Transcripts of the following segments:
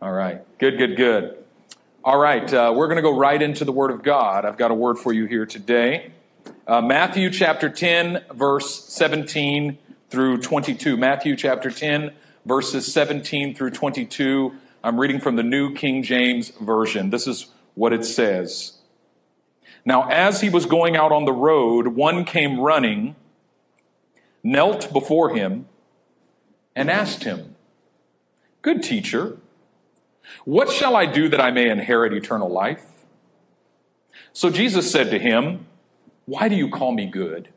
All right. Good, good, good. All right. Uh, we're going to go right into the Word of God. I've got a word for you here today. Uh, Matthew chapter 10, verse 17 through 22. Matthew chapter 10, verses 17 through 22. I'm reading from the New King James Version. This is what it says. Now, as he was going out on the road, one came running, knelt before him, and asked him, Good teacher, what shall I do that I may inherit eternal life? So Jesus said to him, Why do you call me good?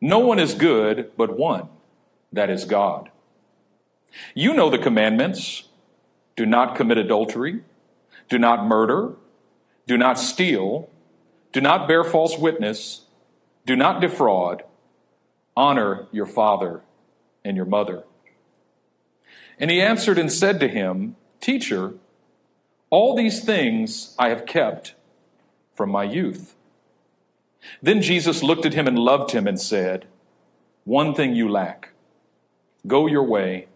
No one is good but one, that is God. You know the commandments do not commit adultery, do not murder, do not steal, do not bear false witness, do not defraud, honor your father and your mother. And he answered and said to him, Teacher, all these things I have kept from my youth. Then Jesus looked at him and loved him and said, One thing you lack. Go your way,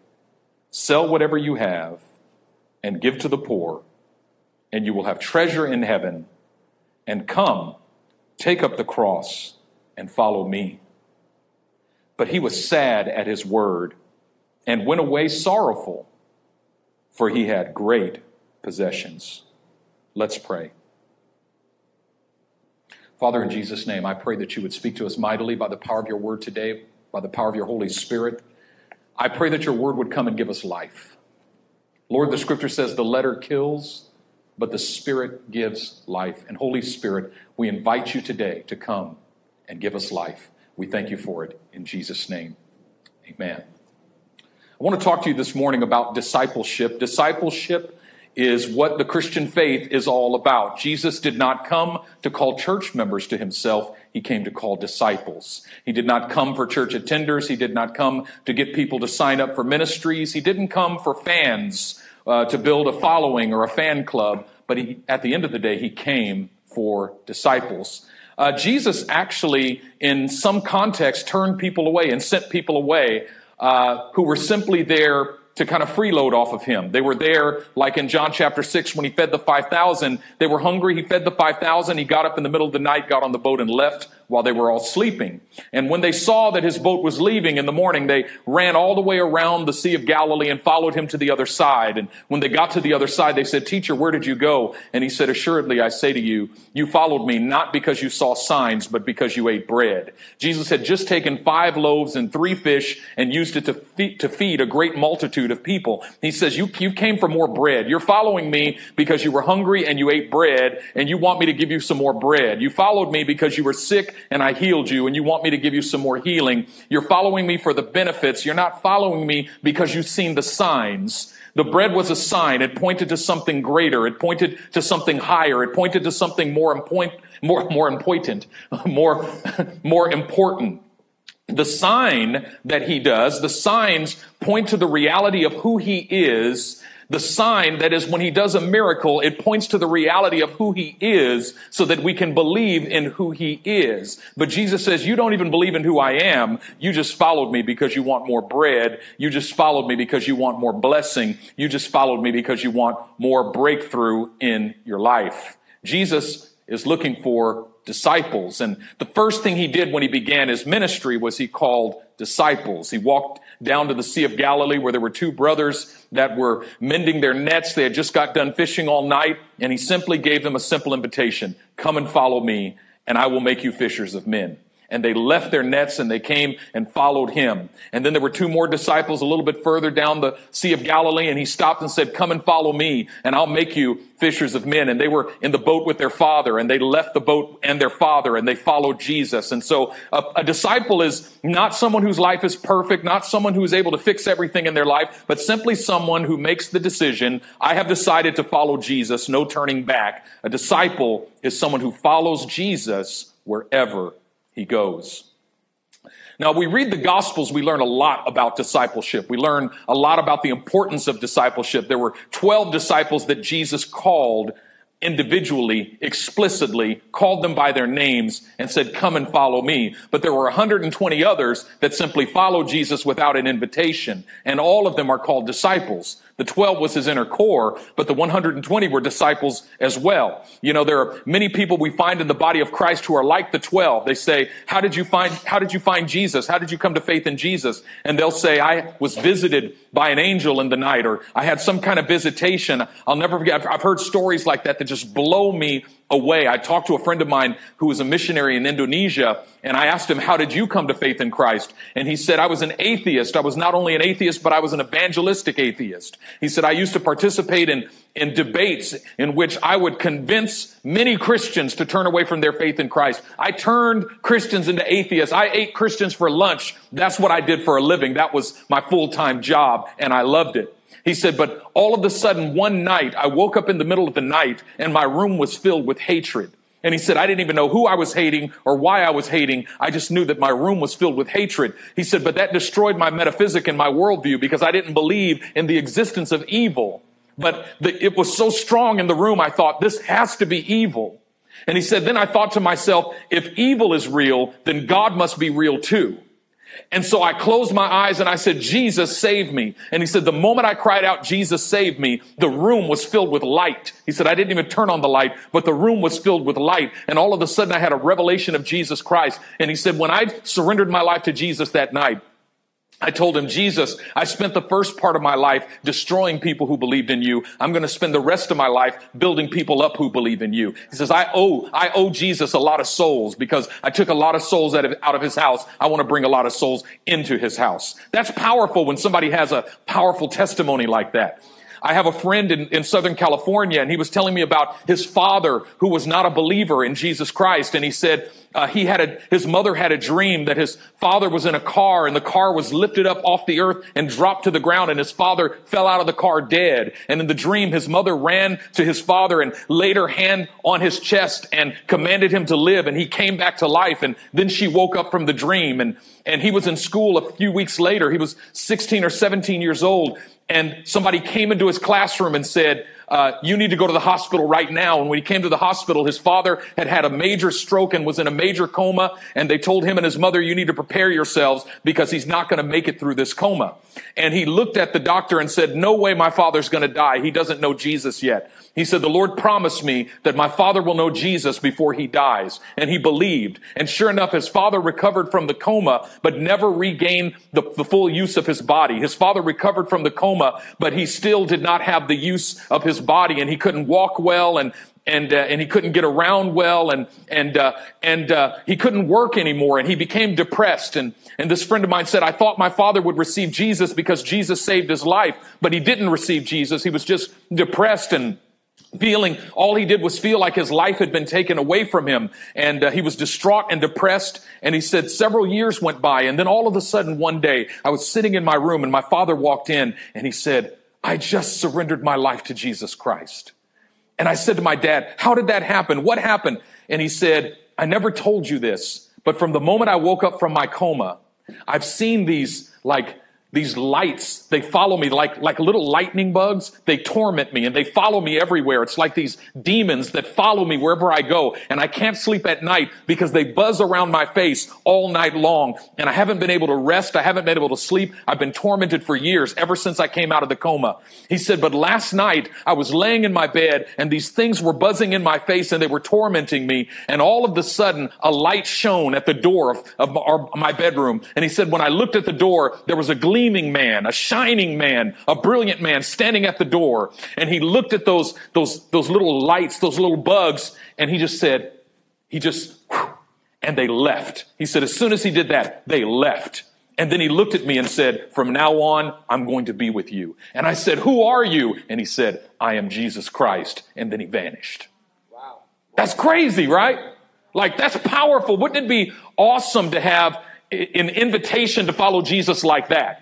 sell whatever you have, and give to the poor, and you will have treasure in heaven. And come, take up the cross, and follow me. But he was sad at his word and went away sorrowful, for he had great possessions. Let's pray. Father, in Jesus' name, I pray that you would speak to us mightily by the power of your word today, by the power of your Holy Spirit. I pray that your word would come and give us life. Lord, the scripture says the letter kills, but the Spirit gives life. And Holy Spirit, we invite you today to come and give us life. We thank you for it in Jesus' name. Amen. I want to talk to you this morning about discipleship. Discipleship is what the Christian faith is all about. Jesus did not come to call church members to himself. He came to call disciples. He did not come for church attenders. He did not come to get people to sign up for ministries. He didn't come for fans uh, to build a following or a fan club. But he, at the end of the day, he came for disciples. Uh, Jesus actually, in some context, turned people away and sent people away uh, who were simply there to kind of freeload off of him. They were there, like in John chapter 6, when he fed the 5,000. They were hungry. He fed the 5,000. He got up in the middle of the night, got on the boat, and left while they were all sleeping. And when they saw that his boat was leaving in the morning, they ran all the way around the Sea of Galilee and followed him to the other side. And when they got to the other side, they said, Teacher, where did you go? And he said, Assuredly, I say to you, you followed me not because you saw signs, but because you ate bread. Jesus had just taken five loaves and three fish and used it to feed, to feed a great multitude of people. He says, you, you came for more bread. You're following me because you were hungry and you ate bread and you want me to give you some more bread. You followed me because you were sick and I healed you and you want me to give you some more healing. You're following me for the benefits. You're not following me because you've seen the signs. The bread was a sign. It pointed to something greater. It pointed to something higher. It pointed to something more important, more, more important, more, more important. The sign that he does, the signs point to the reality of who he is the sign that is when he does a miracle, it points to the reality of who he is so that we can believe in who he is. But Jesus says, you don't even believe in who I am. You just followed me because you want more bread. You just followed me because you want more blessing. You just followed me because you want more breakthrough in your life. Jesus is looking for disciples. And the first thing he did when he began his ministry was he called disciples. He walked down to the Sea of Galilee where there were two brothers that were mending their nets. They had just got done fishing all night and he simply gave them a simple invitation. Come and follow me and I will make you fishers of men and they left their nets and they came and followed him. And then there were two more disciples a little bit further down the Sea of Galilee and he stopped and said, come and follow me and I'll make you fishers of men. And they were in the boat with their father and they left the boat and their father and they followed Jesus. And so a, a disciple is not someone whose life is perfect, not someone who is able to fix everything in their life, but simply someone who makes the decision, I have decided to follow Jesus, no turning back. A disciple is someone who follows Jesus wherever he goes. Now, we read the Gospels, we learn a lot about discipleship. We learn a lot about the importance of discipleship. There were 12 disciples that Jesus called individually, explicitly, called them by their names and said, come and follow me. But there were 120 others that simply followed Jesus without an invitation. And all of them are called disciples. The 12 was his inner core, but the 120 were disciples as well. You know, there are many people we find in the body of Christ who are like the 12. They say, how did you find, how did you find Jesus? How did you come to faith in Jesus? And they'll say, I was visited by an angel in the night, or I had some kind of visitation. I'll never forget. I've heard stories like that that just blow me away. I talked to a friend of mine who was a missionary in Indonesia, and I asked him, How did you come to faith in Christ? And he said, I was an atheist. I was not only an atheist, but I was an evangelistic atheist. He said, I used to participate in, in debates in which I would convince many Christians to turn away from their faith in Christ. I turned Christians into atheists. I ate Christians for lunch. That's what I did for a living. That was my full-time job, and I loved it. He said, but all of a sudden, one night, I woke up in the middle of the night and my room was filled with hatred. And he said, I didn't even know who I was hating or why I was hating. I just knew that my room was filled with hatred. He said, but that destroyed my metaphysic and my worldview because I didn't believe in the existence of evil. But the, it was so strong in the room, I thought, this has to be evil. And he said, then I thought to myself, if evil is real, then God must be real too. And so I closed my eyes and I said, Jesus, save me. And he said, the moment I cried out, Jesus, save me, the room was filled with light. He said, I didn't even turn on the light, but the room was filled with light. And all of a sudden I had a revelation of Jesus Christ. And he said, when I surrendered my life to Jesus that night, I told him, Jesus, I spent the first part of my life destroying people who believed in you. I'm going to spend the rest of my life building people up who believe in you. He says, I owe, I owe Jesus a lot of souls because I took a lot of souls out of, out of his house. I want to bring a lot of souls into his house. That's powerful when somebody has a powerful testimony like that. I have a friend in, in Southern California and he was telling me about his father who was not a believer in Jesus Christ. And he said, uh, he had a, his mother had a dream that his father was in a car and the car was lifted up off the earth and dropped to the ground and his father fell out of the car dead. And in the dream, his mother ran to his father and laid her hand on his chest and commanded him to live. And he came back to life. And then she woke up from the dream and, and he was in school a few weeks later. He was 16 or 17 years old and somebody came into his classroom and said, uh, you need to go to the hospital right now. And when he came to the hospital, his father had had a major stroke and was in a major coma. And they told him and his mother, you need to prepare yourselves because he's not going to make it through this coma. And he looked at the doctor and said, no way my father's going to die. He doesn't know Jesus yet. He said, the Lord promised me that my father will know Jesus before he dies. And he believed. And sure enough, his father recovered from the coma, but never regained the, the full use of his body. His father recovered from the coma, but he still did not have the use of his body and he couldn't walk well and and uh, and he couldn't get around well and and uh, and uh, he couldn't work anymore and he became depressed and and this friend of mine said I thought my father would receive Jesus because Jesus saved his life but he didn't receive Jesus he was just depressed and feeling. All he did was feel like his life had been taken away from him and uh, he was distraught and depressed and he said several years went by and then all of a sudden one day i was sitting in my room and my father walked in and he said i just surrendered my life to jesus christ and i said to my dad how did that happen? What happened and he said i never told you this but from the moment i woke up from my coma i've seen these like these lights, they follow me like, like little lightning bugs. They torment me and they follow me everywhere. It's like these demons that follow me wherever I go. And I can't sleep at night because they buzz around my face all night long. And I haven't been able to rest. I haven't been able to sleep. I've been tormented for years, ever since I came out of the coma. He said, but last night I was laying in my bed and these things were buzzing in my face and they were tormenting me. And all of a sudden a light shone at the door of, of my bedroom. And he said, when I looked at the door, there was a gleam gleaming man, a shining man, a brilliant man standing at the door. And he looked at those, those, those little lights, those little bugs, and he just said, he just, and they left. He said, as soon as he did that, they left. And then he looked at me and said, from now on, I'm going to be with you. And I said, who are you? And he said, I am Jesus Christ. And then he vanished. Wow. That's crazy, right? Like, that's powerful. Wouldn't it be awesome to have an invitation to follow Jesus like that?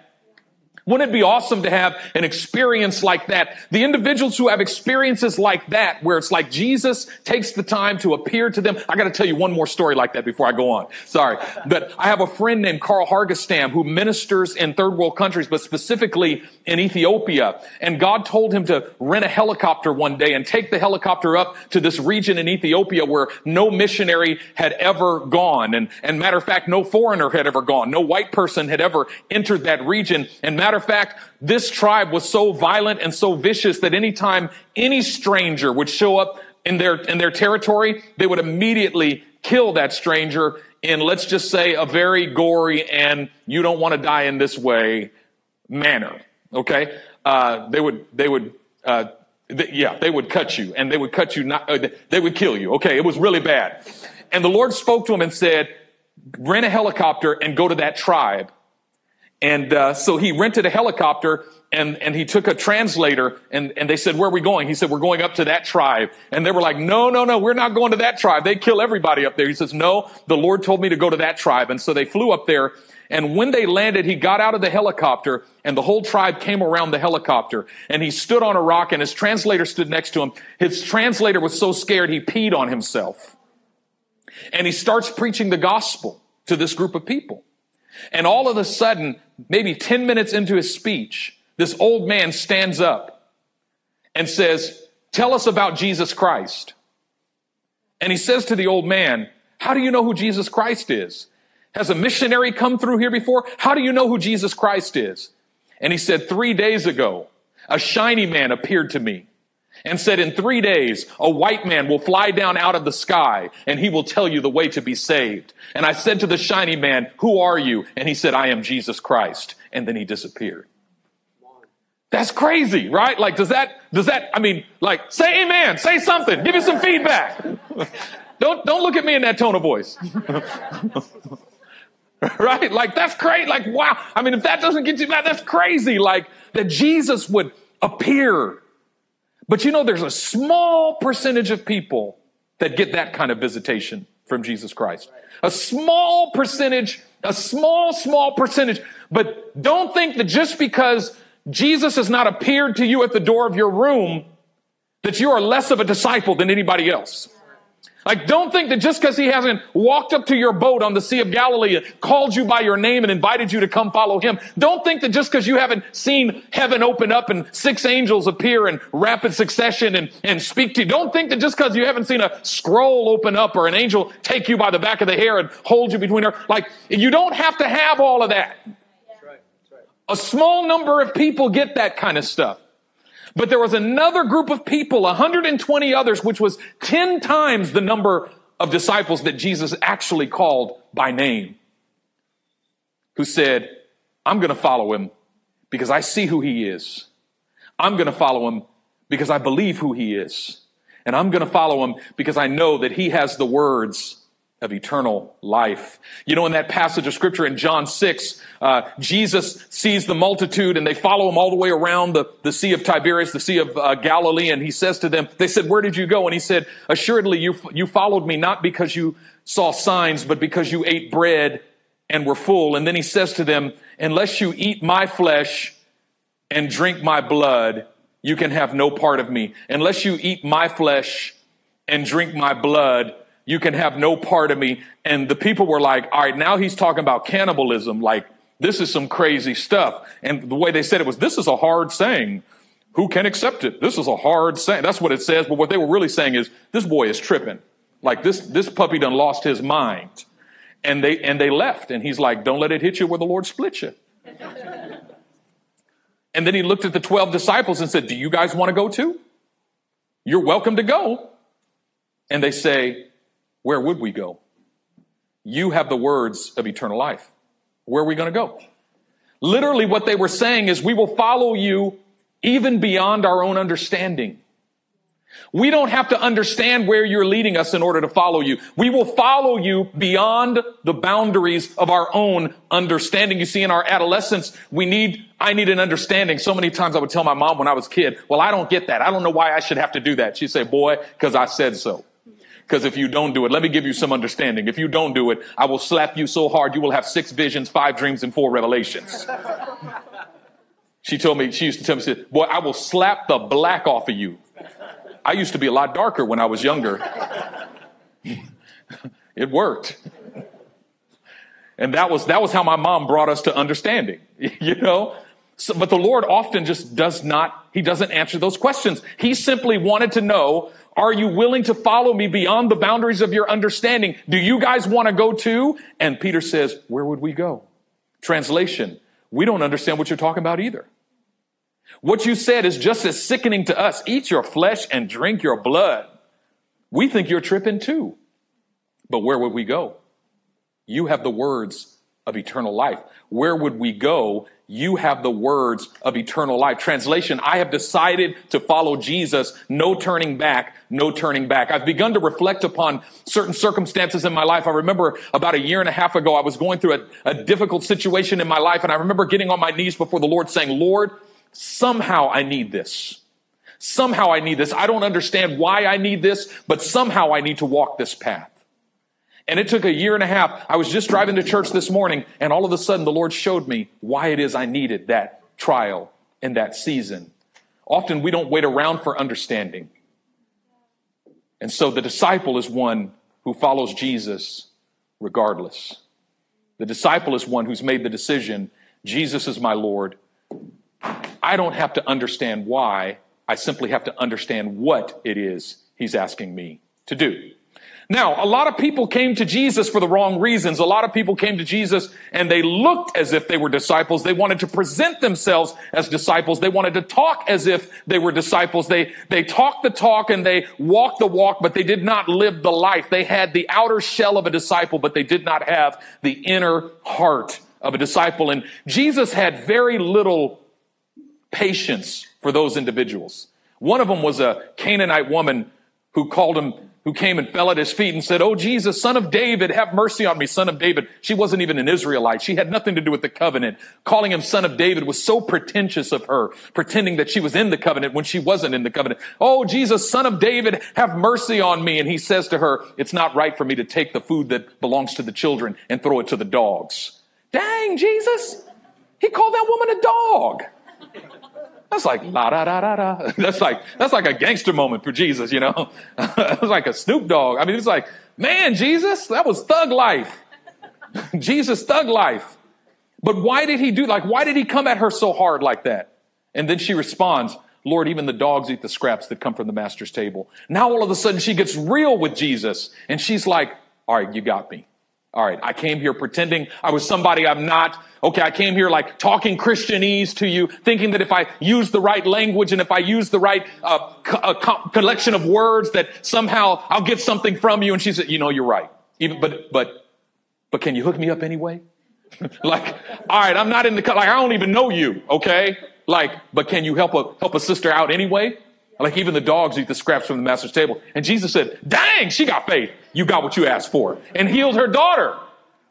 Wouldn't it be awesome to have an experience like that? The individuals who have experiences like that, where it's like Jesus takes the time to appear to them. I got to tell you one more story like that before I go on. Sorry. But I have a friend named Carl Hargestam who ministers in third world countries, but specifically in Ethiopia. And God told him to rent a helicopter one day and take the helicopter up to this region in Ethiopia where no missionary had ever gone. And, and matter of fact, no foreigner had ever gone. No white person had ever entered that region. And matter matter of fact, this tribe was so violent and so vicious that anytime any stranger would show up in their, in their territory, they would immediately kill that stranger in, let's just say, a very gory and you don't want to die in this way manner. Okay? Uh, they would, they would, uh, th- yeah, they would cut you and they would cut you, not, uh, they would kill you. Okay? It was really bad. And the Lord spoke to him and said, rent a helicopter and go to that tribe. And uh, so he rented a helicopter and, and he took a translator and, and they said, where are we going? He said, we're going up to that tribe. And they were like, no, no, no, we're not going to that tribe. They kill everybody up there. He says, no, the Lord told me to go to that tribe. And so they flew up there. And when they landed, he got out of the helicopter and the whole tribe came around the helicopter and he stood on a rock and his translator stood next to him. His translator was so scared he peed on himself. And he starts preaching the gospel to this group of people. And all of a sudden, maybe 10 minutes into his speech, this old man stands up and says, tell us about Jesus Christ. And he says to the old man, how do you know who Jesus Christ is? Has a missionary come through here before? How do you know who Jesus Christ is? And he said, three days ago, a shiny man appeared to me and said, in three days, a white man will fly down out of the sky and he will tell you the way to be saved. And I said to the shiny man, who are you? And he said, I am Jesus Christ. And then he disappeared. That's crazy, right? Like, does that, does that, I mean, like, say amen, say something, give me some feedback. don't, don't look at me in that tone of voice. right? Like, that's great. Like, wow. I mean, if that doesn't get you mad, that's crazy. Like, that Jesus would appear but you know, there's a small percentage of people that get that kind of visitation from Jesus Christ. A small percentage, a small, small percentage. But don't think that just because Jesus has not appeared to you at the door of your room, that you are less of a disciple than anybody else. Like, don't think that just because he hasn't walked up to your boat on the Sea of Galilee, called you by your name and invited you to come follow him, don't think that just because you haven't seen heaven open up and six angels appear in rapid succession and, and speak to you, don't think that just because you haven't seen a scroll open up or an angel take you by the back of the hair and hold you between her, like, you don't have to have all of that. A small number of people get that kind of stuff. But there was another group of people, 120 others, which was 10 times the number of disciples that Jesus actually called by name, who said, I'm going to follow him because I see who he is. I'm going to follow him because I believe who he is. And I'm going to follow him because I know that he has the words of eternal life. You know, in that passage of scripture in John 6, uh, Jesus sees the multitude and they follow him all the way around the, the Sea of Tiberias, the Sea of uh, Galilee, and he says to them, they said, where did you go? And he said, assuredly, you, you followed me not because you saw signs, but because you ate bread and were full. And then he says to them, unless you eat my flesh and drink my blood, you can have no part of me. Unless you eat my flesh and drink my blood, you can have no part of me. And the people were like, all right, now he's talking about cannibalism. Like, this is some crazy stuff. And the way they said it was, this is a hard saying. Who can accept it? This is a hard saying. That's what it says. But what they were really saying is, this boy is tripping. Like this, this puppy done lost his mind. And they, and they left. And he's like, don't let it hit you where the Lord split you. and then he looked at the 12 disciples and said, do you guys want to go too? You're welcome to go. And they say, where would we go? You have the words of eternal life. Where are we going to go? Literally, what they were saying is, we will follow you even beyond our own understanding. We don't have to understand where you're leading us in order to follow you. We will follow you beyond the boundaries of our own understanding. You see, in our adolescence, we need, I need an understanding. So many times I would tell my mom when I was a kid, well, I don't get that. I don't know why I should have to do that. She'd say, boy, because I said so. Because if you don't do it, let me give you some understanding. If you don't do it, I will slap you so hard you will have six visions, five dreams, and four revelations. she told me, she used to tell me, she said, boy, I will slap the black off of you. I used to be a lot darker when I was younger. it worked. And that was, that was how my mom brought us to understanding, you know? So, but the Lord often just does not, He doesn't answer those questions. He simply wanted to know are you willing to follow me beyond the boundaries of your understanding? Do you guys want to go too? And Peter says, where would we go? Translation, we don't understand what you're talking about either. What you said is just as sickening to us. Eat your flesh and drink your blood. We think you're tripping too. But where would we go? You have the words of eternal life. Where would we go? You have the words of eternal life. Translation, I have decided to follow Jesus. No turning back, no turning back. I've begun to reflect upon certain circumstances in my life. I remember about a year and a half ago, I was going through a, a difficult situation in my life, and I remember getting on my knees before the Lord saying, Lord, somehow I need this. Somehow I need this. I don't understand why I need this, but somehow I need to walk this path. And it took a year and a half. I was just driving to church this morning, and all of a sudden the Lord showed me why it is I needed that trial in that season. Often we don't wait around for understanding. And so the disciple is one who follows Jesus regardless. The disciple is one who's made the decision Jesus is my Lord. I don't have to understand why. I simply have to understand what it is he's asking me to do. Now, a lot of people came to Jesus for the wrong reasons. A lot of people came to Jesus and they looked as if they were disciples. They wanted to present themselves as disciples. They wanted to talk as if they were disciples. They, they talked the talk and they walked the walk, but they did not live the life. They had the outer shell of a disciple, but they did not have the inner heart of a disciple. And Jesus had very little patience for those individuals. One of them was a Canaanite woman who called him who came and fell at his feet and said, Oh, Jesus, son of David, have mercy on me, son of David. She wasn't even an Israelite. She had nothing to do with the covenant. Calling him son of David was so pretentious of her, pretending that she was in the covenant when she wasn't in the covenant. Oh, Jesus, son of David, have mercy on me. And he says to her, It's not right for me to take the food that belongs to the children and throw it to the dogs. Dang, Jesus. He called that woman a dog. That's like la da da da da. That's like that's like a gangster moment for Jesus, you know. it's like a Snoop Dogg. I mean, it's like, man, Jesus, that was thug life. Jesus, thug life. But why did he do like why did he come at her so hard like that? And then she responds, Lord, even the dogs eat the scraps that come from the master's table. Now all of a sudden she gets real with Jesus and she's like, all right, you got me. All right, I came here pretending I was somebody I'm not. Okay, I came here like talking Christianese to you, thinking that if I use the right language and if I use the right uh, co- uh, co- collection of words, that somehow I'll get something from you. And she said, "You know, you're right. Even, but, but, but can you hook me up anyway? like, all right, I'm not in the like I don't even know you. Okay, like, but can you help a help a sister out anyway? Like even the dogs eat the scraps from the master's table. And Jesus said, dang, she got faith. You got what you asked for and healed her daughter.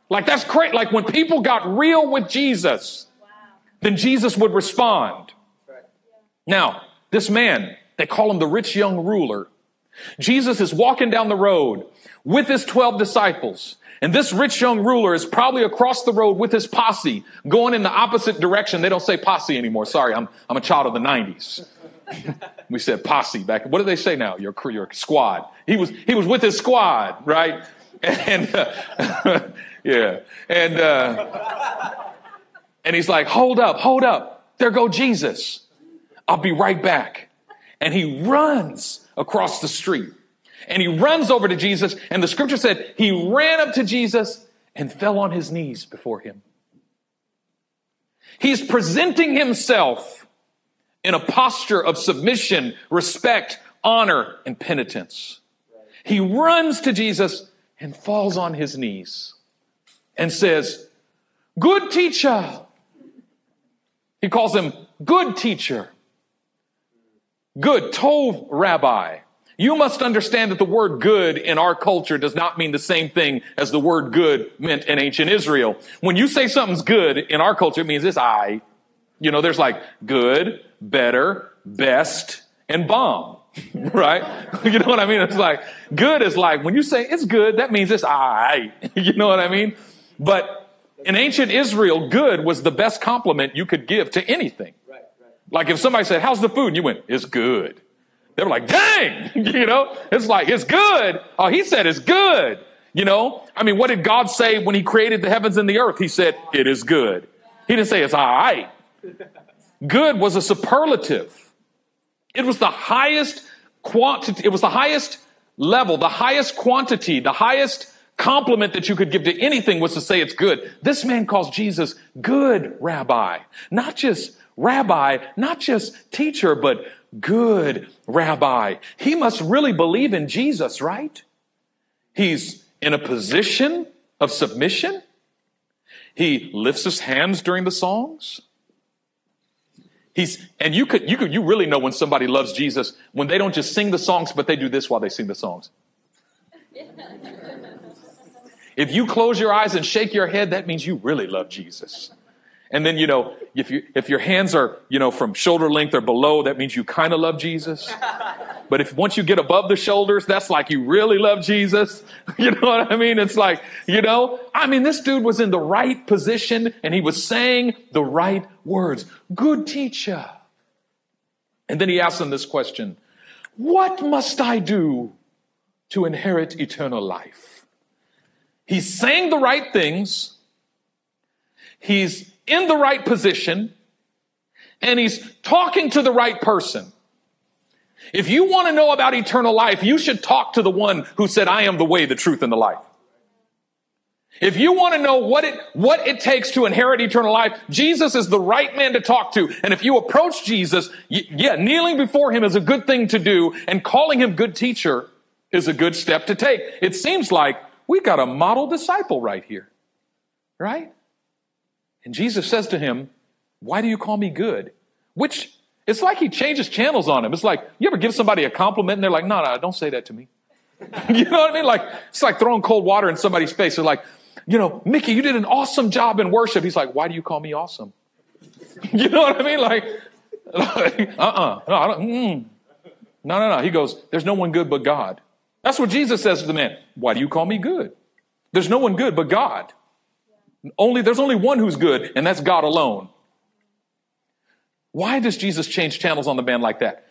Like that's great. Like when people got real with Jesus, then Jesus would respond. Now, this man, they call him the rich young ruler. Jesus is walking down the road with his 12 disciples. And this rich young ruler is probably across the road with his posse going in the opposite direction. They don't say posse anymore. Sorry, I'm, I'm a child of the 90s we said posse back. What do they say now? Your your squad. He was he was with his squad, right? And uh, yeah, and uh, and he's like, hold up, hold up. There go Jesus. I'll be right back. And he runs across the street. And he runs over to Jesus. And the scripture said he ran up to Jesus and fell on his knees before him. He's presenting himself in a posture of submission, respect, honor, and penitence. He runs to Jesus and falls on his knees and says, Good teacher. He calls him good teacher. Good, Tov rabbi. You must understand that the word good in our culture does not mean the same thing as the word good meant in ancient Israel. When you say something's good in our culture, it means it's I. You know, there's like good, better, best, and bomb. right? you know what I mean? It's like good is like when you say it's good, that means it's all right. you know what I mean? But in ancient Israel, good was the best compliment you could give to anything. Right, right. Like if somebody said, How's the food? And you went, It's good. They were like, Dang! you know, it's like, It's good. Oh, he said it's good. You know, I mean, what did God say when he created the heavens and the earth? He said, It is good. He didn't say it's all right. Good was a superlative. It was the highest quantity, it was the highest level, the highest quantity, the highest compliment that you could give to anything was to say it's good. This man calls Jesus good rabbi, not just rabbi, not just teacher, but good rabbi. He must really believe in Jesus, right? He's in a position of submission. He lifts his hands during the songs. He's, and you could, you could, you really know when somebody loves Jesus when they don't just sing the songs, but they do this while they sing the songs. if you close your eyes and shake your head, that means you really love Jesus. And then, you know, if you, if your hands are, you know, from shoulder length or below, that means you kind of love Jesus. But if once you get above the shoulders, that's like you really love Jesus. You know what I mean? It's like, you know, I mean, this dude was in the right position and he was saying the right words. Good teacher. And then he asked them this question. What must I do to inherit eternal life? He's saying the right things. He's in the right position and he's talking to the right person. If you want to know about eternal life, you should talk to the one who said, I am the way, the truth, and the life. If you want to know what it, what it takes to inherit eternal life, Jesus is the right man to talk to. And if you approach Jesus, yeah, kneeling before him is a good thing to do and calling him good teacher is a good step to take. It seems like we've got a model disciple right here. Right? And Jesus says to him, why do you call me good? Which it's like he changes channels on him. It's like, you ever give somebody a compliment and they're like, no, no, don't say that to me. you know what I mean? Like, it's like throwing cold water in somebody's face. They're like, you know, Mickey, you did an awesome job in worship. He's like, why do you call me awesome? you know what I mean? Like, uh-uh. No, I don't, mm. no, no, no. He goes, there's no one good but God. That's what Jesus says to the man. Why do you call me good? There's no one good but God. Only, there's only one who's good, and that's God alone. Why does Jesus change channels on the man like that?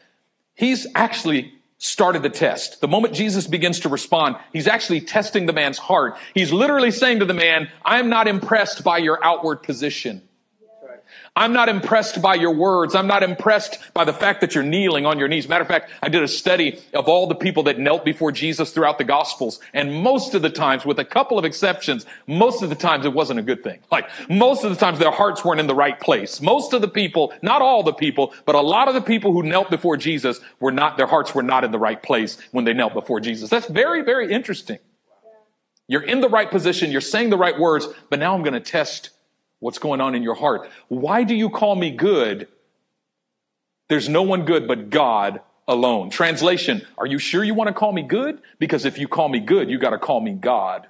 He's actually started the test. The moment Jesus begins to respond, he's actually testing the man's heart. He's literally saying to the man, I'm not impressed by your outward position. I'm not impressed by your words. I'm not impressed by the fact that you're kneeling on your knees. Matter of fact, I did a study of all the people that knelt before Jesus throughout the Gospels. And most of the times, with a couple of exceptions, most of the times it wasn't a good thing. Like most of the times their hearts weren't in the right place. Most of the people, not all the people, but a lot of the people who knelt before Jesus were not, their hearts were not in the right place when they knelt before Jesus. That's very, very interesting. You're in the right position. You're saying the right words, but now I'm going to test what's going on in your heart. Why do you call me good? There's no one good but God alone. Translation, are you sure you want to call me good? Because if you call me good, you got to call me God.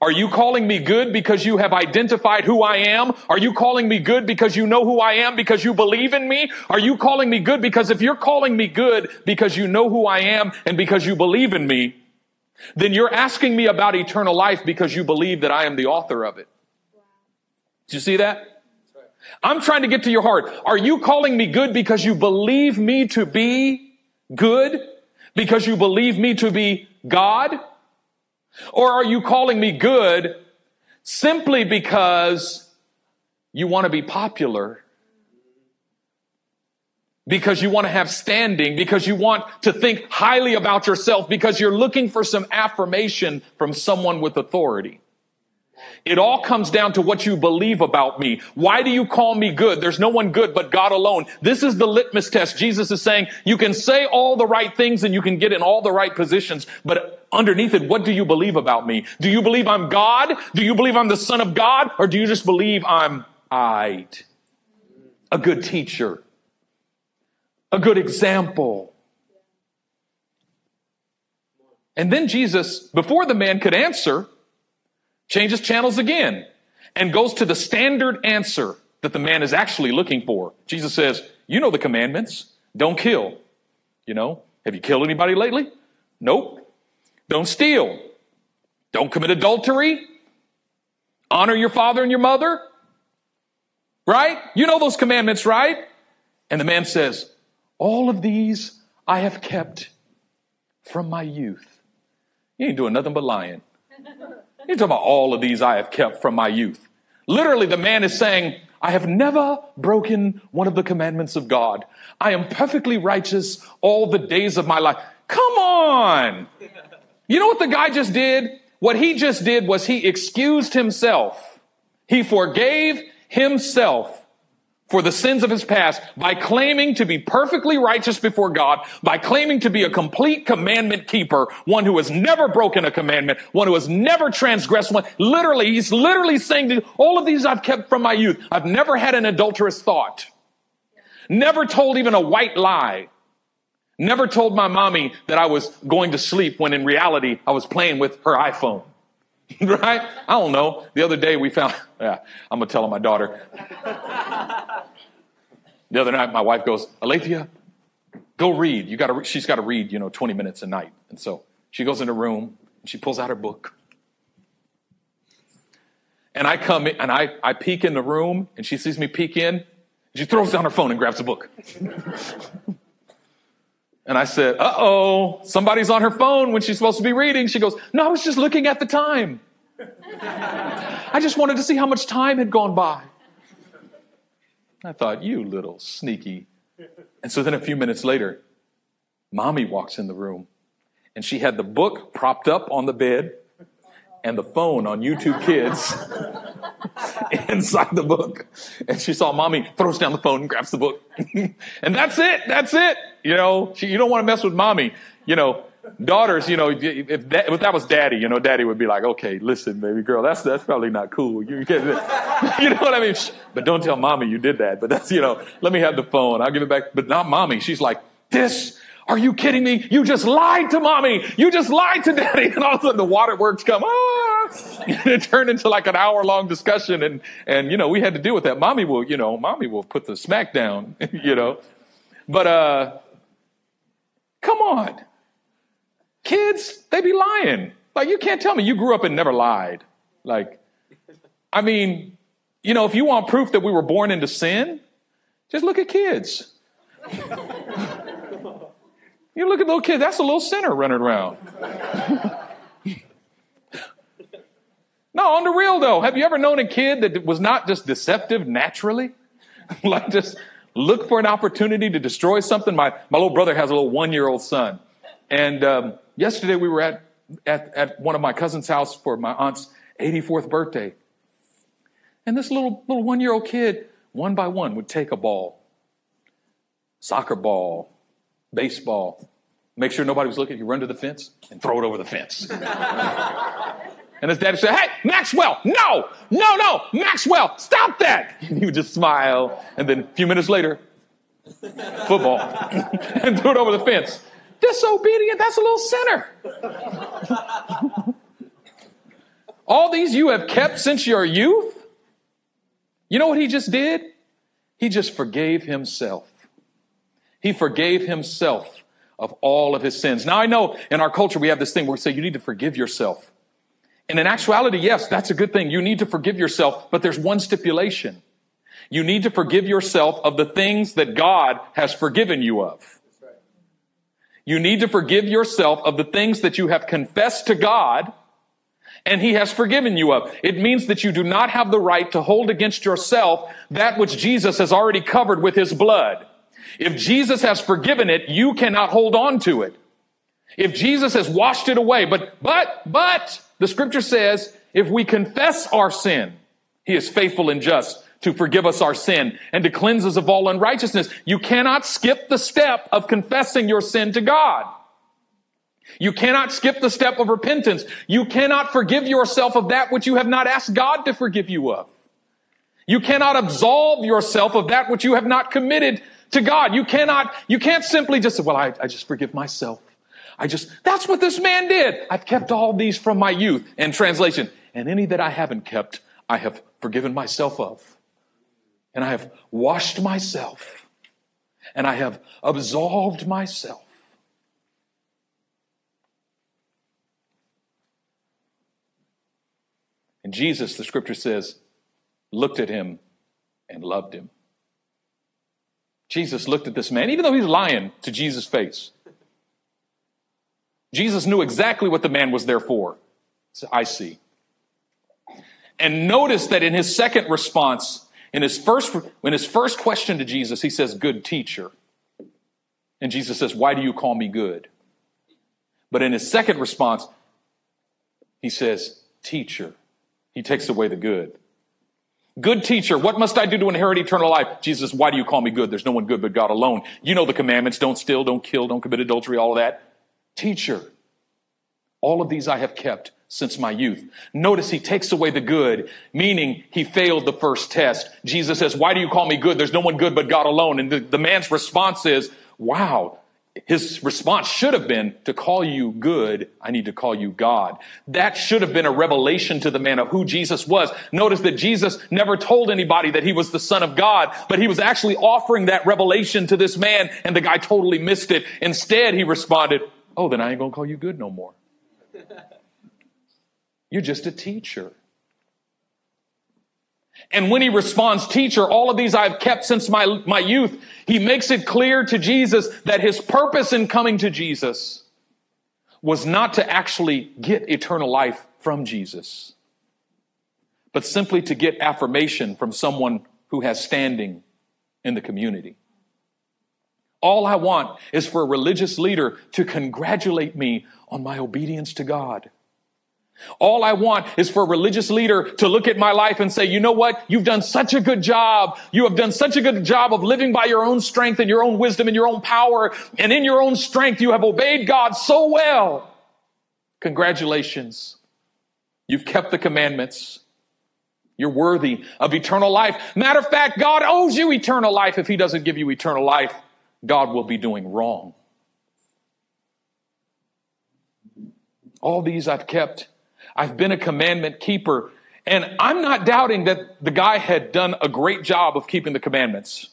Are you calling me good because you have identified who I am? Are you calling me good because you know who I am, because you believe in me? Are you calling me good because if you're calling me good because you know who I am and because you believe in me, then you're asking me about eternal life because you believe that I am the author of it. Do you see that? I'm trying to get to your heart. Are you calling me good because you believe me to be good? Because you believe me to be God? Or are you calling me good simply because you want to be popular? Because you want to have standing, because you want to think highly about yourself, because you're looking for some affirmation from someone with authority. It all comes down to what you believe about me. Why do you call me good? There's no one good but God alone. This is the litmus test. Jesus is saying you can say all the right things and you can get in all the right positions, but underneath it, what do you believe about me? Do you believe I'm God? Do you believe I'm the son of God? Or do you just believe I'm a good teacher, a good example? And then Jesus, before the man could answer, changes channels again and goes to the standard answer that the man is actually looking for. Jesus says, You know the commandments. Don't kill. You know, have you killed anybody lately? Nope. Don't steal. Don't commit adultery. Honor your father and your mother. Right? You know those commandments, right? And the man says, All of these I have kept from my youth. You ain't doing nothing but lying. He's talking about all of these I have kept from my youth. Literally, the man is saying, I have never broken one of the commandments of God. I am perfectly righteous all the days of my life. Come on. You know what the guy just did? What he just did was he excused himself. He forgave himself for the sins of his past by claiming to be perfectly righteous before God, by claiming to be a complete commandment keeper, one who has never broken a commandment, one who has never transgressed one. Literally, he's literally saying, all of these I've kept from my youth. I've never had an adulterous thought. Never told even a white lie. Never told my mommy that I was going to sleep when in reality I was playing with her iPhone. right? I don't know. The other day we found, yeah, I'm going to tell my daughter. the other night my wife goes, Alethea, go read. You got to, she's got to read, you know, 20 minutes a night. And so she goes in her room and she pulls out her book. And I come in and I, I peek in the room and she sees me peek in. She throws down her phone and grabs the book. And I said, uh oh, somebody's on her phone when she's supposed to be reading. She goes, no, I was just looking at the time. I just wanted to see how much time had gone by. I thought, you little sneaky. And so then a few minutes later, mommy walks in the room and she had the book propped up on the bed and the phone on YouTube Kids inside the book. And she saw mommy throws down the phone and grabs the book. and that's it. That's it. You know, she, you don't want to mess with mommy. You know, daughters, you know, if that, if that was daddy, you know, daddy would be like, okay, listen, baby girl, that's, that's probably not cool. You, you know what I mean? But don't tell mommy you did that. But that's, you know, let me have the phone. I'll give it back. But not mommy. She's like, this are you kidding me? You just lied to mommy. You just lied to daddy. And all of a sudden the waterworks come, ah, and it turned into like an hour long discussion. And, and, you know, we had to deal with that. Mommy will, you know, mommy will put the smack down, you know, but, uh, come on. Kids, they be lying. Like, you can't tell me you grew up and never lied. Like, I mean, you know, if you want proof that we were born into sin, just look at kids. You look at little kids, that's a little sinner running around. no, on the real though, have you ever known a kid that was not just deceptive naturally? like just look for an opportunity to destroy something. My, my little brother has a little one year old son. And um, yesterday we were at, at, at one of my cousin's house for my aunt's 84th birthday. And this little, little one year old kid, one by one, would take a ball, soccer ball, baseball. Make sure nobody was looking. You run to the fence and throw it over the fence. and his daddy said, Hey, Maxwell, no, no, no, Maxwell, stop that. And he would just smile. And then a few minutes later, football, and threw it over the fence. Disobedient, that's a little sinner. All these you have kept since your youth. You know what he just did? He just forgave himself. He forgave himself of all of his sins. Now I know in our culture we have this thing where we say you need to forgive yourself. And in actuality, yes, that's a good thing. You need to forgive yourself, but there's one stipulation. You need to forgive yourself of the things that God has forgiven you of. You need to forgive yourself of the things that you have confessed to God and he has forgiven you of. It means that you do not have the right to hold against yourself that which Jesus has already covered with his blood. If Jesus has forgiven it, you cannot hold on to it. If Jesus has washed it away, but, but, but, the scripture says, if we confess our sin, he is faithful and just to forgive us our sin and to cleanse us of all unrighteousness. You cannot skip the step of confessing your sin to God. You cannot skip the step of repentance. You cannot forgive yourself of that which you have not asked God to forgive you of. You cannot absolve yourself of that which you have not committed to God. You cannot, you can't simply just say, well, I, I just forgive myself. I just, that's what this man did. I've kept all these from my youth. And translation, and any that I haven't kept, I have forgiven myself of. And I have washed myself. And I have absolved myself. And Jesus, the scripture says, looked at him and loved him. Jesus looked at this man, even though he's lying to Jesus' face. Jesus knew exactly what the man was there for. I see. And notice that in his second response, in his first, in his first question to Jesus, he says, Good teacher. And Jesus says, Why do you call me good? But in his second response, He says, Teacher. He takes away the good. Good teacher, what must I do to inherit eternal life? Jesus, why do you call me good? There's no one good but God alone. You know the commandments. Don't steal, don't kill, don't commit adultery, all of that. Teacher, all of these I have kept since my youth. Notice he takes away the good, meaning he failed the first test. Jesus says, why do you call me good? There's no one good but God alone. And the, the man's response is, wow, his response should have been to call you good, I need to call you God. That should have been a revelation to the man of who Jesus was. Notice that Jesus never told anybody that he was the son of God, but he was actually offering that revelation to this man and the guy totally missed it. Instead, he responded, Oh, then I ain't gonna call you good no more. You're just a teacher. And when he responds, teacher, all of these I've kept since my, my youth, he makes it clear to Jesus that his purpose in coming to Jesus was not to actually get eternal life from Jesus, but simply to get affirmation from someone who has standing in the community. All I want is for a religious leader to congratulate me on my obedience to God. All I want is for a religious leader to look at my life and say, you know what? You've done such a good job. You have done such a good job of living by your own strength and your own wisdom and your own power. And in your own strength, you have obeyed God so well. Congratulations. You've kept the commandments. You're worthy of eternal life. Matter of fact, God owes you eternal life. If he doesn't give you eternal life, God will be doing wrong. All these I've kept I've been a commandment keeper. And I'm not doubting that the guy had done a great job of keeping the commandments.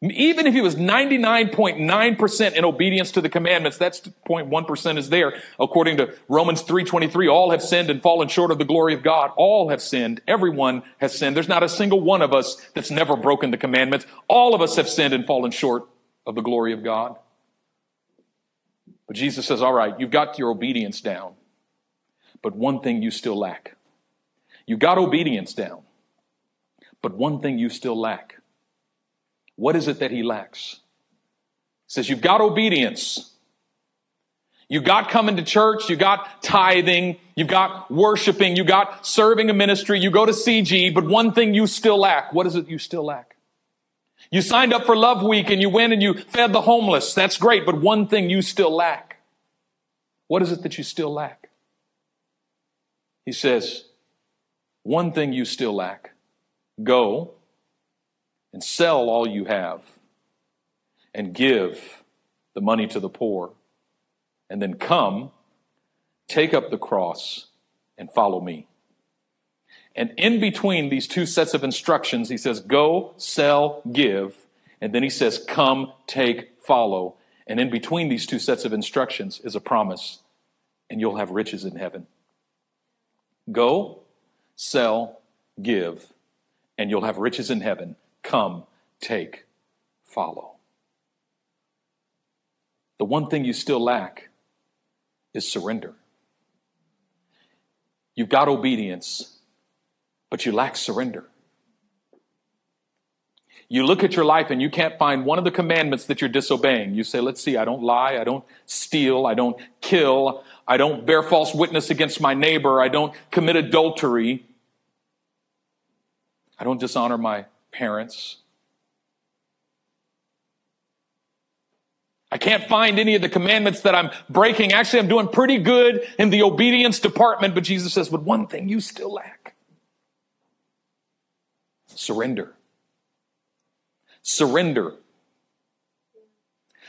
Even if he was 99.9% in obedience to the commandments, that's 0.1% is there. According to Romans 3.23, all have sinned and fallen short of the glory of God. All have sinned. Everyone has sinned. There's not a single one of us that's never broken the commandments. All of us have sinned and fallen short of the glory of God. But Jesus says, all right, you've got your obedience down. But one thing you still lack. You got obedience down, but one thing you still lack. What is it that he lacks? He says, You've got obedience. You got coming to church, you got tithing, you got worshiping, you got serving a ministry, you go to CG, but one thing you still lack. What is it you still lack? You signed up for Love Week and you went and you fed the homeless. That's great, but one thing you still lack. What is it that you still lack? He says, One thing you still lack go and sell all you have and give the money to the poor, and then come, take up the cross, and follow me. And in between these two sets of instructions, he says, Go, sell, give. And then he says, Come, take, follow. And in between these two sets of instructions is a promise, and you'll have riches in heaven. Go, sell, give, and you'll have riches in heaven. Come, take, follow. The one thing you still lack is surrender. You've got obedience, but you lack surrender. You look at your life and you can't find one of the commandments that you're disobeying. You say, let's see, I don't lie, I don't steal, I don't kill, I don't bear false witness against my neighbor. I don't commit adultery. I don't dishonor my parents. I can't find any of the commandments that I'm breaking. Actually, I'm doing pretty good in the obedience department, but Jesus says, but one thing you still lack. Surrender. Surrender.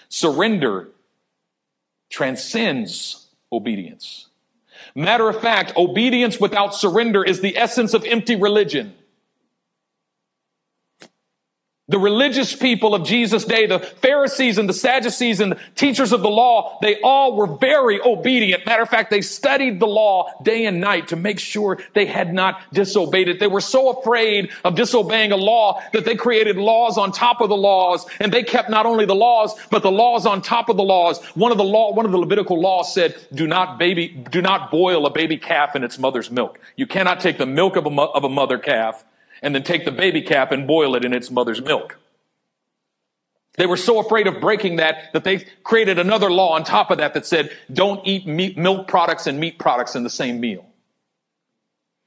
Surrender transcends obedience. Matter of fact, obedience without surrender is the essence of empty religion. The religious people of Jesus' day, the Pharisees and the Sadducees and the teachers of the law, they all were very obedient. Matter of fact, they studied the law day and night to make sure they had not disobeyed it. They were so afraid of disobeying a law that they created laws on top of the laws and they kept not only the laws, but the laws on top of the laws. One of the law, one of the Levitical laws said, do not baby, do not boil a baby calf in its mother's milk. You cannot take the milk of a, of a mother calf and then take the baby calf and boil it in its mother's milk. They were so afraid of breaking that that they created another law on top of that that said don't eat meat, milk products and meat products in the same meal.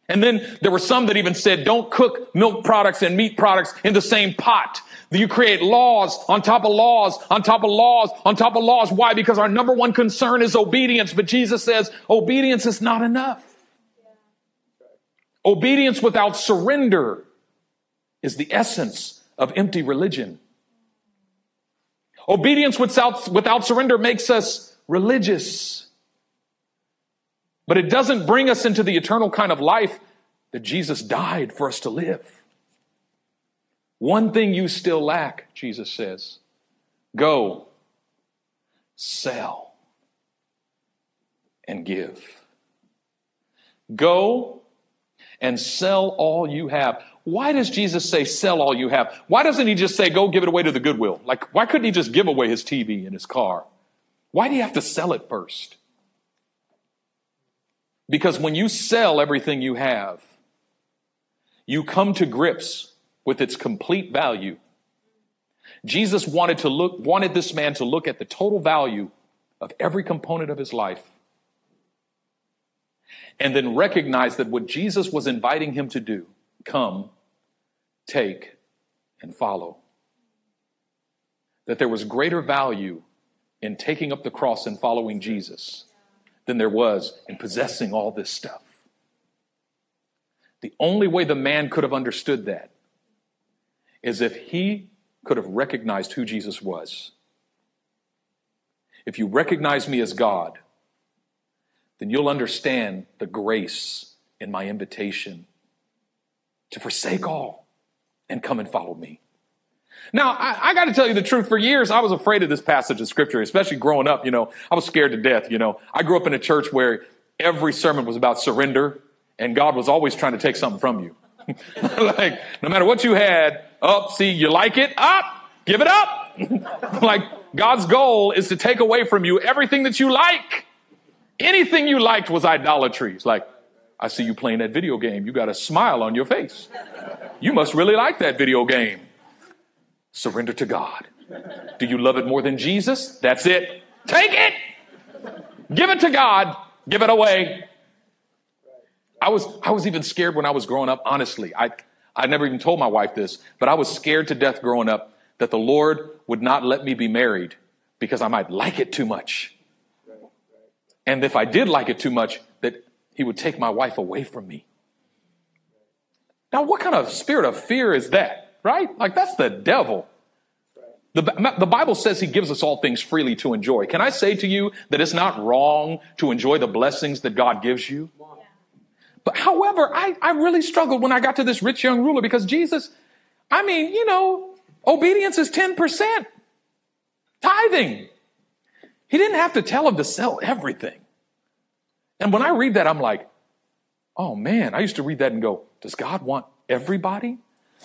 And then there were some that even said don't cook milk products and meat products in the same pot. You create laws on top of laws, on top of laws, on top of laws. Why? Because our number one concern is obedience. But Jesus says obedience is not enough. Obedience without surrender is the essence of empty religion. Obedience without, without surrender makes us religious. But it doesn't bring us into the eternal kind of life that Jesus died for us to live. One thing you still lack, Jesus says go, sell, and give. Go and sell all you have. Why does Jesus say sell all you have? Why doesn't he just say go give it away to the Goodwill? Like, why couldn't he just give away his TV and his car? Why do you have to sell it first? Because when you sell everything you have, you come to grips with its complete value. Jesus wanted to look, wanted this man to look at the total value of every component of his life. And then recognize that what Jesus was inviting him to do, come, take, and follow. That there was greater value in taking up the cross and following Jesus than there was in possessing all this stuff. The only way the man could have understood that is if he could have recognized who Jesus was. If you recognize me as God, then you'll understand the grace in my invitation to forsake all and come and follow me. Now, I, I got to tell you the truth. For years, I was afraid of this passage of scripture, especially growing up. You know, I was scared to death. You know, I grew up in a church where every sermon was about surrender, and God was always trying to take something from you. like, no matter what you had, up, see, you like it, up, give it up. like, God's goal is to take away from you everything that you like. Anything you liked was idolatry. It's like, I see you playing that video game. You got a smile on your face. You must really like that video game. Surrender to God. Do you love it more than Jesus? That's it. Take it. Give it to God. Give it away. I was, I was even scared when I was growing up, honestly. I, I never even told my wife this, but I was scared to death growing up that the Lord would not let me be married because I might like it too much. And if I did like it too much, that he would take my wife away from me. Now, what kind of spirit of fear is that, right? Like, that's the devil. The, the Bible says he gives us all things freely to enjoy. Can I say to you that it's not wrong to enjoy the blessings that God gives you? But however, I, I really struggled when I got to this rich young ruler because Jesus, I mean, you know, obedience is 10%. Tithing. He didn't have to tell him to sell everything. And when I read that, I'm like, oh man, I used to read that and go, does God want everybody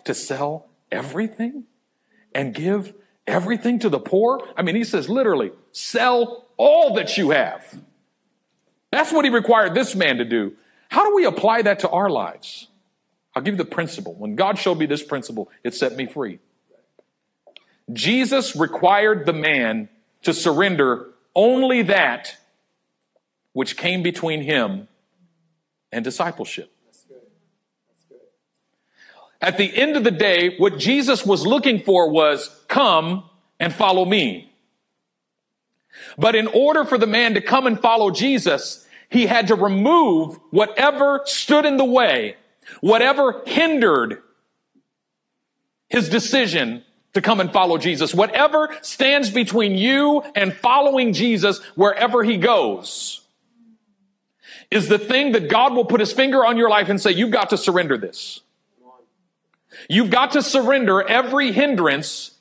to sell everything and give everything to the poor? I mean, he says literally, sell all that you have. That's what he required this man to do. How do we apply that to our lives? I'll give you the principle. When God showed me this principle, it set me free. Jesus required the man to surrender only that which came between him and discipleship. At the end of the day, what Jesus was looking for was come and follow me. But in order for the man to come and follow Jesus, he had to remove whatever stood in the way, whatever hindered his decision to come and follow Jesus. Whatever stands between you and following Jesus wherever he goes is the thing that God will put his finger on your life and say, you've got to surrender this. You've got to surrender every hindrance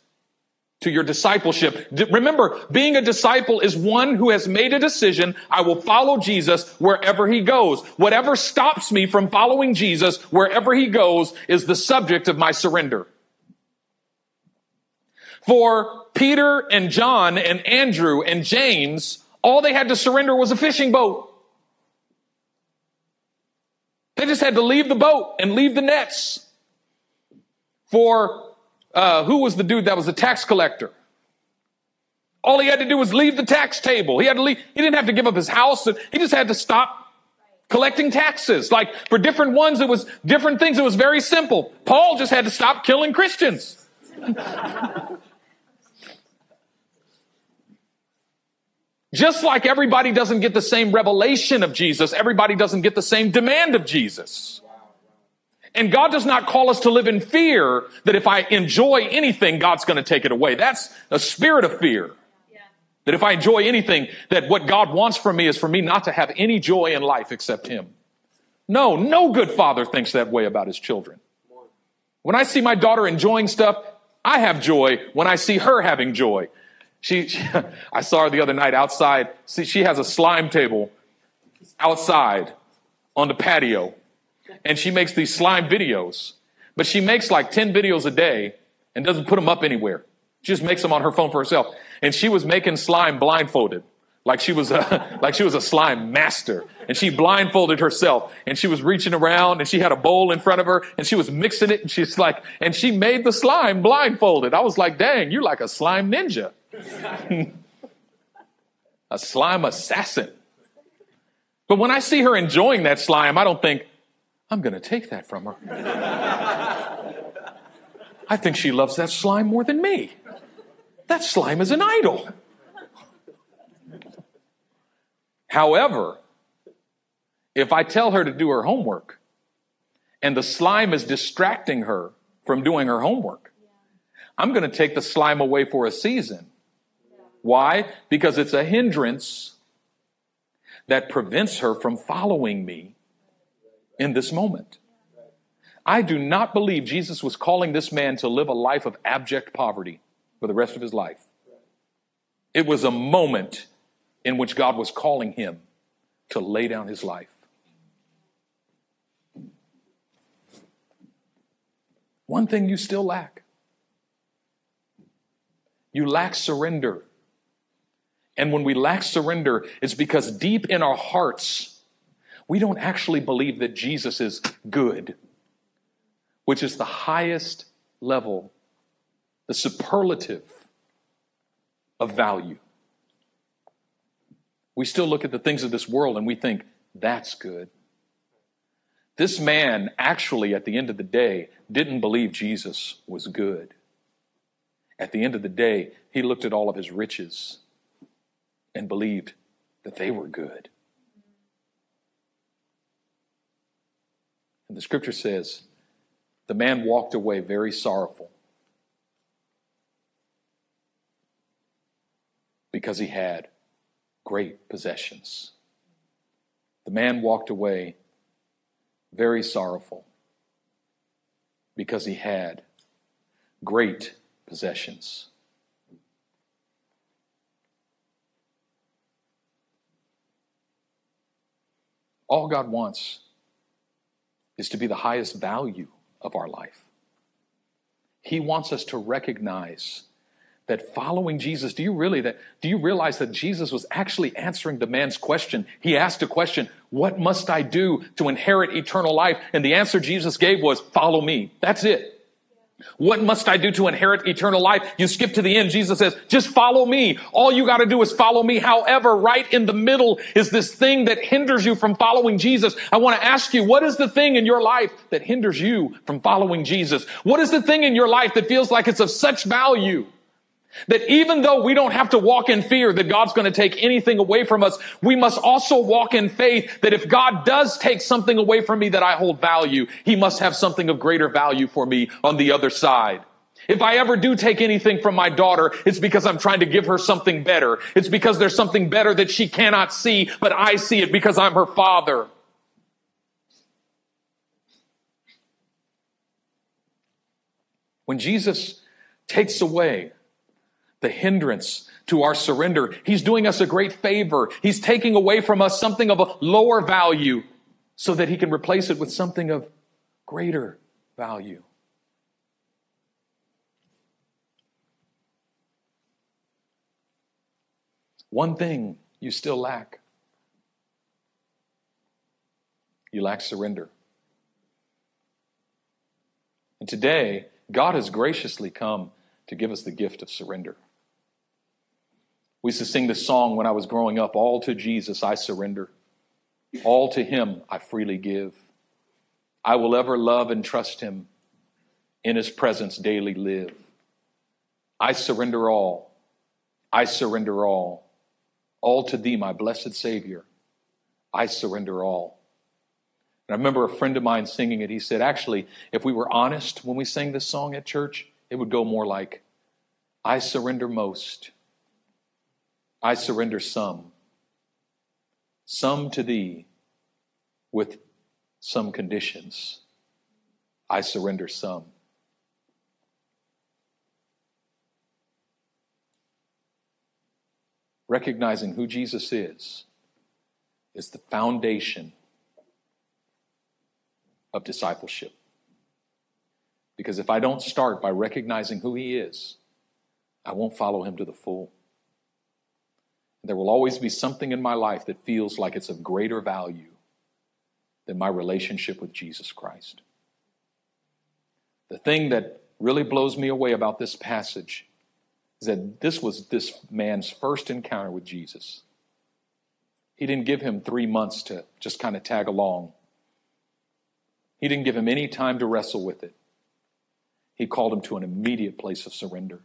to your discipleship. Remember, being a disciple is one who has made a decision. I will follow Jesus wherever he goes. Whatever stops me from following Jesus wherever he goes is the subject of my surrender. For Peter and John and Andrew and James, all they had to surrender was a fishing boat. They just had to leave the boat and leave the nets. For uh, who was the dude that was a tax collector? All he had to do was leave the tax table. He had to leave. He didn't have to give up his house. He just had to stop collecting taxes. Like for different ones, it was different things. It was very simple. Paul just had to stop killing Christians. just like everybody doesn't get the same revelation of Jesus, everybody doesn't get the same demand of Jesus. And God does not call us to live in fear that if I enjoy anything, God's going to take it away. That's a spirit of fear. That if I enjoy anything, that what God wants from me is for me not to have any joy in life except Him. No, no good father thinks that way about his children. When I see my daughter enjoying stuff, I have joy when I see her having joy. She, she I saw her the other night outside. See, she has a slime table outside on the patio, and she makes these slime videos. But she makes like 10 videos a day and doesn't put them up anywhere. She just makes them on her phone for herself. And she was making slime blindfolded. Like she was a, like she was a slime master. And she blindfolded herself and she was reaching around and she had a bowl in front of her and she was mixing it and she's like, and she made the slime blindfolded. I was like, dang, you're like a slime ninja. a slime assassin. But when I see her enjoying that slime, I don't think, I'm going to take that from her. I think she loves that slime more than me. That slime is an idol. However, if I tell her to do her homework and the slime is distracting her from doing her homework, I'm going to take the slime away for a season. Why? Because it's a hindrance that prevents her from following me in this moment. I do not believe Jesus was calling this man to live a life of abject poverty for the rest of his life. It was a moment in which God was calling him to lay down his life. One thing you still lack you lack surrender. And when we lack surrender, it's because deep in our hearts, we don't actually believe that Jesus is good, which is the highest level the superlative of value. We still look at the things of this world and we think, that's good. This man actually, at the end of the day, didn't believe Jesus was good. At the end of the day, he looked at all of his riches and believed that they hmm. were good. And the scripture says, the man walked away very sorrowful because he had great possessions. The man walked away very sorrowful because he had great possessions. All God wants is to be the highest value of our life. He wants us to recognize that following Jesus, do you really that do you realize that Jesus was actually answering the man's question? He asked a question, what must I do to inherit eternal life? And the answer Jesus gave was, follow me. That's it. What must I do to inherit eternal life? You skip to the end. Jesus says, just follow me. All you got to do is follow me. However, right in the middle is this thing that hinders you from following Jesus. I want to ask you, what is the thing in your life that hinders you from following Jesus? What is the thing in your life that feels like it's of such value? That even though we don't have to walk in fear that God's going to take anything away from us, we must also walk in faith that if God does take something away from me that I hold value, He must have something of greater value for me on the other side. If I ever do take anything from my daughter, it's because I'm trying to give her something better. It's because there's something better that she cannot see, but I see it because I'm her father. When Jesus takes away the hindrance to our surrender. He's doing us a great favor. He's taking away from us something of a lower value so that he can replace it with something of greater value. One thing you still lack you lack surrender. And today, God has graciously come to give us the gift of surrender. We used to sing this song when I was growing up All to Jesus I surrender, all to Him I freely give. I will ever love and trust Him, in His presence daily live. I surrender all, I surrender all, all to Thee, my blessed Savior. I surrender all. And I remember a friend of mine singing it. He said, actually, if we were honest when we sang this song at church, it would go more like, I surrender most. I surrender some. Some to thee with some conditions. I surrender some. Recognizing who Jesus is is the foundation of discipleship. Because if I don't start by recognizing who He is, I won't follow Him to the full. There will always be something in my life that feels like it's of greater value than my relationship with Jesus Christ. The thing that really blows me away about this passage is that this was this man's first encounter with Jesus. He didn't give him three months to just kind of tag along. He didn't give him any time to wrestle with it. He called him to an immediate place of surrender.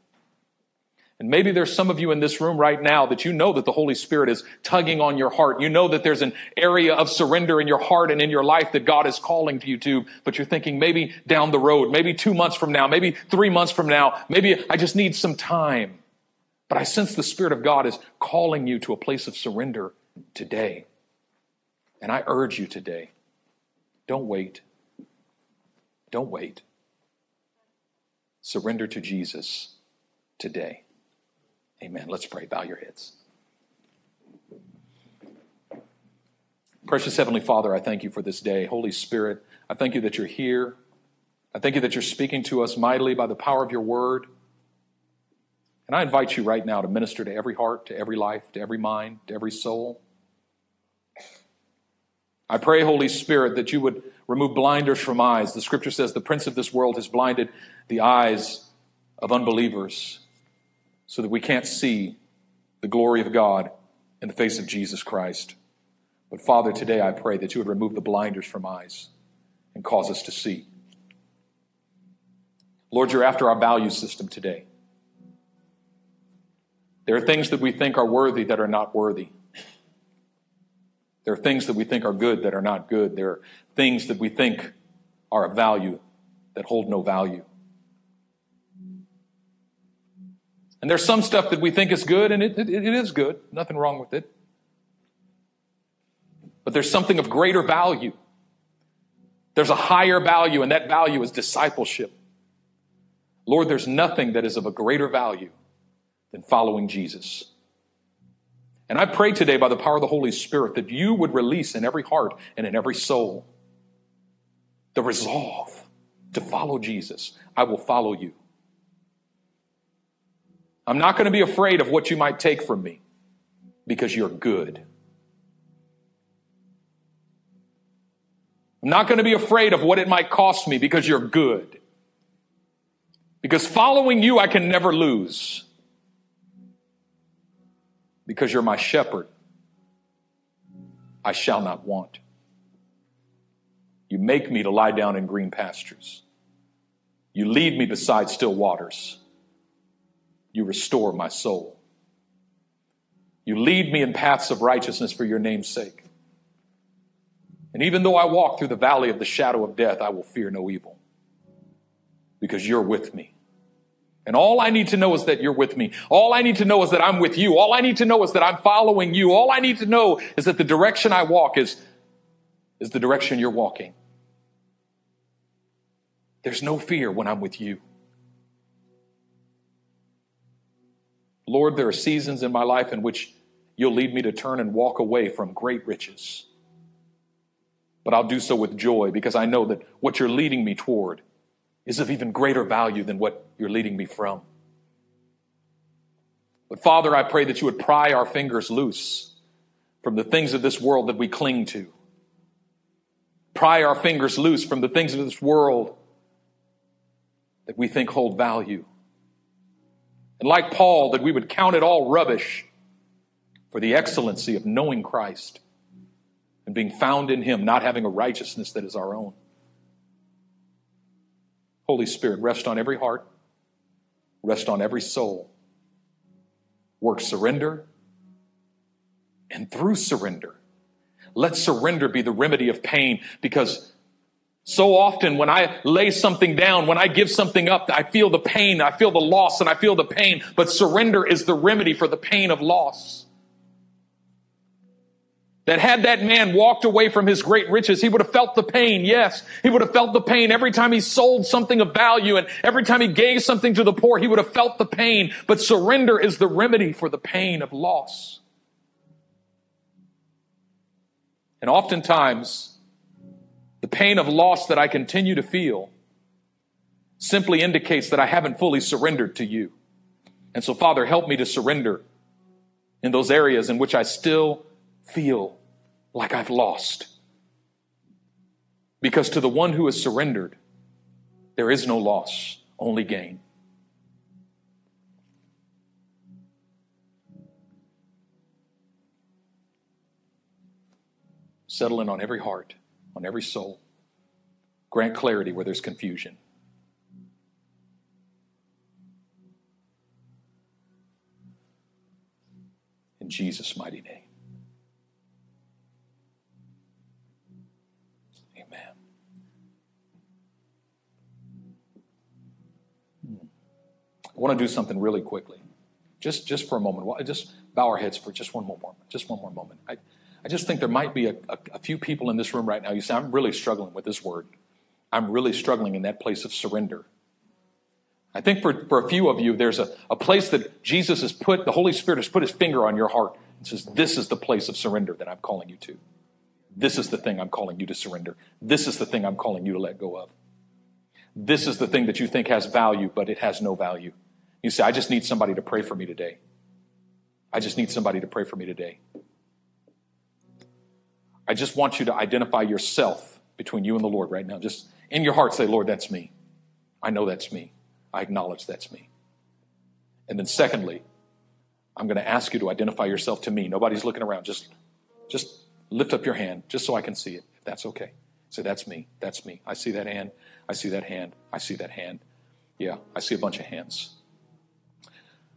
And maybe there's some of you in this room right now that you know that the Holy Spirit is tugging on your heart. You know that there's an area of surrender in your heart and in your life that God is calling to you to, but you're thinking maybe down the road, maybe two months from now, maybe three months from now, maybe I just need some time. But I sense the Spirit of God is calling you to a place of surrender today. And I urge you today don't wait. Don't wait. Surrender to Jesus today. Amen. Let's pray. Bow your heads. Precious Heavenly Father, I thank you for this day. Holy Spirit, I thank you that you're here. I thank you that you're speaking to us mightily by the power of your word. And I invite you right now to minister to every heart, to every life, to every mind, to every soul. I pray, Holy Spirit, that you would remove blinders from eyes. The scripture says the prince of this world has blinded the eyes of unbelievers so that we can't see the glory of God in the face of Jesus Christ. But Father, today I pray that you would remove the blinders from eyes and cause us to see. Lord, you're after our value system today. There are things that we think are worthy that are not worthy. There are things that we think are good that are not good. There are things that we think are of value that hold no value. And there's some stuff that we think is good, and it, it, it is good. Nothing wrong with it. But there's something of greater value. There's a higher value, and that value is discipleship. Lord, there's nothing that is of a greater value than following Jesus. And I pray today by the power of the Holy Spirit that you would release in every heart and in every soul the resolve to follow Jesus. I will follow you. I'm not going to be afraid of what you might take from me because you're good. I'm not going to be afraid of what it might cost me because you're good. Because following you, I can never lose. Because you're my shepherd, I shall not want. You make me to lie down in green pastures. You lead me beside still waters you restore my soul. You lead me in paths of righteousness for your name's sake. And even though I walk through the valley of the shadow of death, I will fear no evil because you're with me. And all I need to know is that you're with me. All I need to know is that I'm with you. All I need to know is that I'm following you. All I need to know is that the direction I walk is, is the direction you're walking. There's no fear when I'm with you. Lord, there are seasons in my life in which you'll lead me to turn and walk away from great riches. But I'll do so with joy because I know that what you're leading me toward is of even greater value than what you're leading me from. But Father, I pray that you would pry our fingers loose from the things of this world that we cling to. Pry our fingers loose from the things of this world that we think hold value. And like Paul, that we would count it all rubbish for the excellency of knowing Christ and being found in Him, not having a righteousness that is our own. Holy Spirit, rest on every heart, rest on every soul. Work surrender, and through surrender, let surrender be the remedy of pain because so often when I lay something down, when I give something up, I feel the pain, I feel the loss, and I feel the pain. But surrender is the remedy for the pain of loss. That had that man walked away from his great riches, he would have felt the pain. Yes, he would have felt the pain every time he sold something of value and every time he gave something to the poor, he would have felt the pain. But surrender is the remedy for the pain of loss. And oftentimes, the pain of loss that I continue to feel simply indicates that I haven't fully surrendered to you. And so, Father, help me to surrender in those areas in which I still feel like I've lost. Because to the one who has surrendered, there is no loss, only gain. Settle in on every heart on every soul. Grant clarity where there's confusion. In Jesus' mighty name. Amen. Hmm. I want to do something really quickly. Just, just for a moment. Just bow our heads for just one more moment. Just one more moment. I, I just think there might be a, a, a, few people in this room right now. You say, I'm really struggling with this word. I'm really struggling in that place of surrender. I think for, for a few of you, there's a, a place that Jesus has put, the Holy Spirit has put his finger on your heart and says, This is the place of surrender that I'm calling you to. This is the thing I'm calling you to surrender. This is the thing I'm calling you to let go of. This is the thing that you think has value, but it has no value. You say, I just need somebody to pray for me today. I just need somebody to pray for me today. I just want you to identify yourself between you and the Lord right now. Just in your heart say, Lord, that's me. I know that's me. I acknowledge that's me. And then secondly, I'm going to ask you to identify yourself to me. Nobody's looking around. Just, just lift up your hand just so I can see it, if that's okay. Say, that's me. That's me. I see that hand. I see that hand. I see that hand. Yeah, I see a bunch of hands.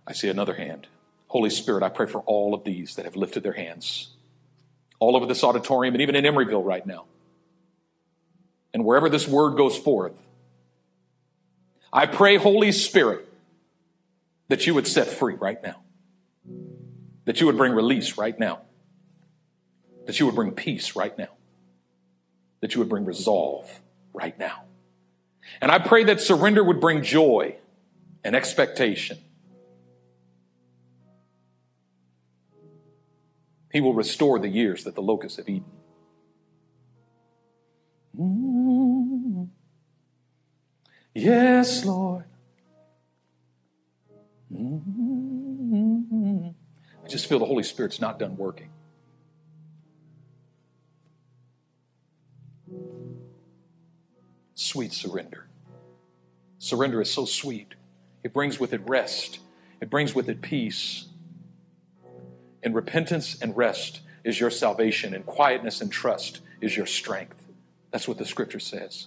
I see another hand. Holy Spirit, I pray for all of these that have lifted their hands all over this auditorium and even in Emeryville right now. And wherever this word goes forth, I pray, Holy Spirit, that you would set free right now, that you would bring release right now, that you would bring peace right now, that you would bring resolve right now. And I pray that surrender would bring joy and expectation He will restore the years that the locusts have eaten. Mm-hmm. Yes, Lord. Mm-hmm. I just feel the Holy Spirit's not done working. Sweet surrender. Surrender is so sweet. It brings with it rest, it brings with it peace. And repentance and rest is your salvation, and quietness and trust is your strength. That's what the scripture says.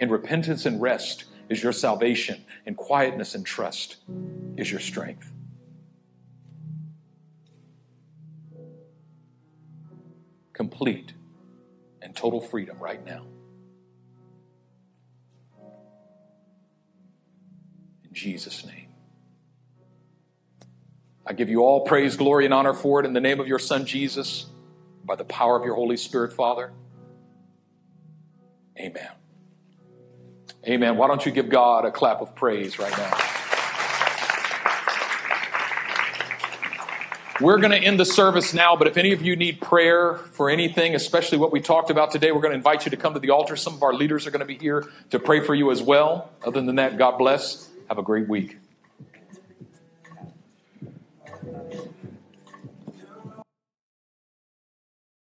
And repentance and rest is your salvation, and quietness and trust is your strength. Complete and total freedom right now. In Jesus' name. I give you all praise, glory, and honor for it in the name of your Son, Jesus, by the power of your Holy Spirit, Father. Amen. Amen. Why don't you give God a clap of praise right now? We're going to end the service now, but if any of you need prayer for anything, especially what we talked about today, we're going to invite you to come to the altar. Some of our leaders are going to be here to pray for you as well. Other than that, God bless. Have a great week.